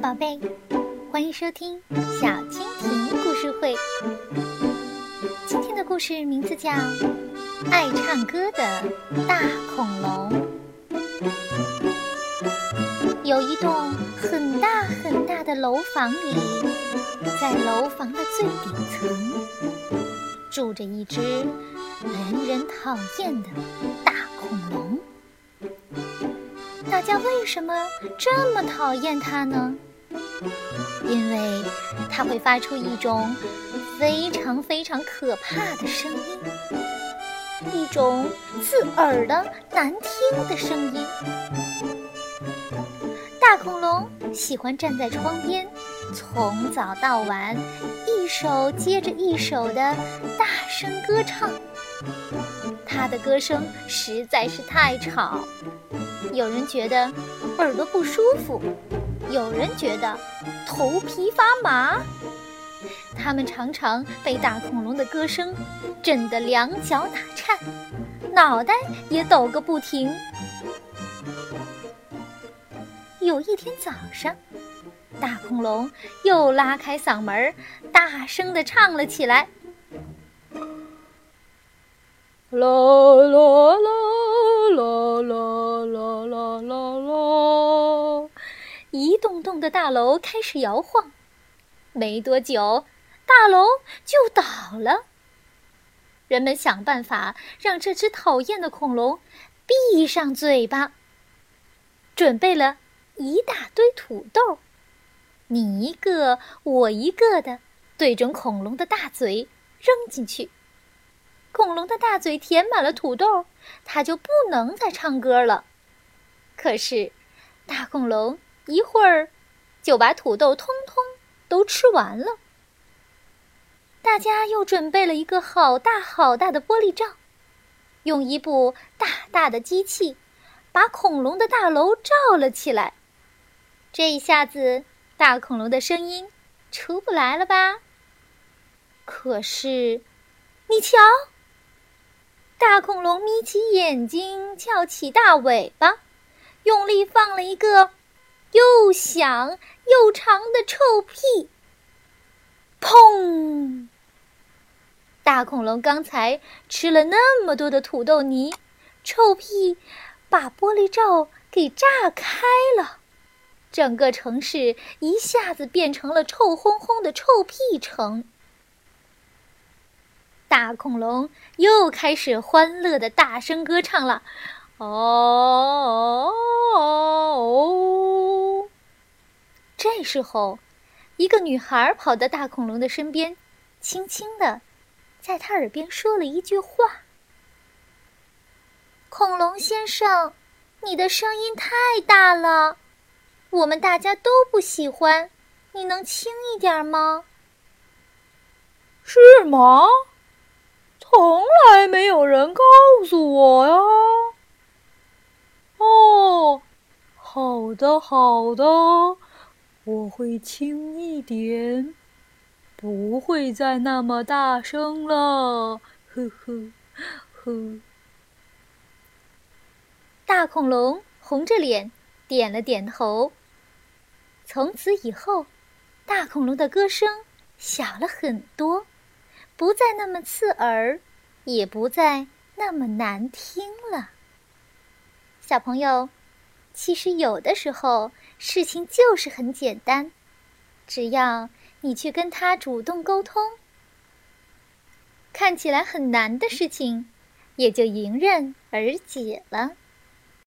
宝贝，欢迎收听小蜻蜓故事会。今天的故事名字叫《爱唱歌的大恐龙》。有一栋很大很大的楼房里，在楼房的最顶层，住着一只人人讨厌的大恐龙。大家为什么这么讨厌它呢？因为它会发出一种非常非常可怕的声音，一种刺耳的难听的声音。大恐龙喜欢站在窗边，从早到晚，一首接着一首的大声歌唱。它的歌声实在是太吵。有人觉得耳朵不舒服，有人觉得头皮发麻。他们常常被大恐龙的歌声震得两脚打颤，脑袋也抖个不停。有一天早上，大恐龙又拉开嗓门，大声地唱了起来：“啦啦啦！”一栋栋的大楼开始摇晃，没多久，大楼就倒了。人们想办法让这只讨厌的恐龙闭上嘴巴，准备了一大堆土豆，你一个我一个的对准恐龙的大嘴扔进去。恐龙的大嘴填满了土豆，它就不能再唱歌了。可是，大恐龙。一会儿，就把土豆通通都吃完了。大家又准备了一个好大好大的玻璃罩，用一部大大的机器，把恐龙的大楼罩了起来。这一下子，大恐龙的声音出不来了吧？可是，你瞧，大恐龙眯起眼睛，翘起大尾巴，用力放了一个。又响又长的臭屁！砰！大恐龙刚才吃了那么多的土豆泥，臭屁把玻璃罩给炸开了，整个城市一下子变成了臭烘烘的臭屁城。大恐龙又开始欢乐的大声歌唱了。哦哦！这时候，一个女孩跑到大恐龙的身边，轻轻的在他耳边说了一句话：“恐龙先生，你的声音太大了，我们大家都不喜欢，你能轻一点吗？”是吗？从来没有人告诉我呀。哦，好的，好的，我会轻一点，不会再那么大声了。呵呵呵。大恐龙红着脸点了点头。从此以后，大恐龙的歌声小了很多，不再那么刺耳，也不再那么难听了。小朋友，其实有的时候事情就是很简单，只要你去跟他主动沟通，看起来很难的事情也就迎刃而解了。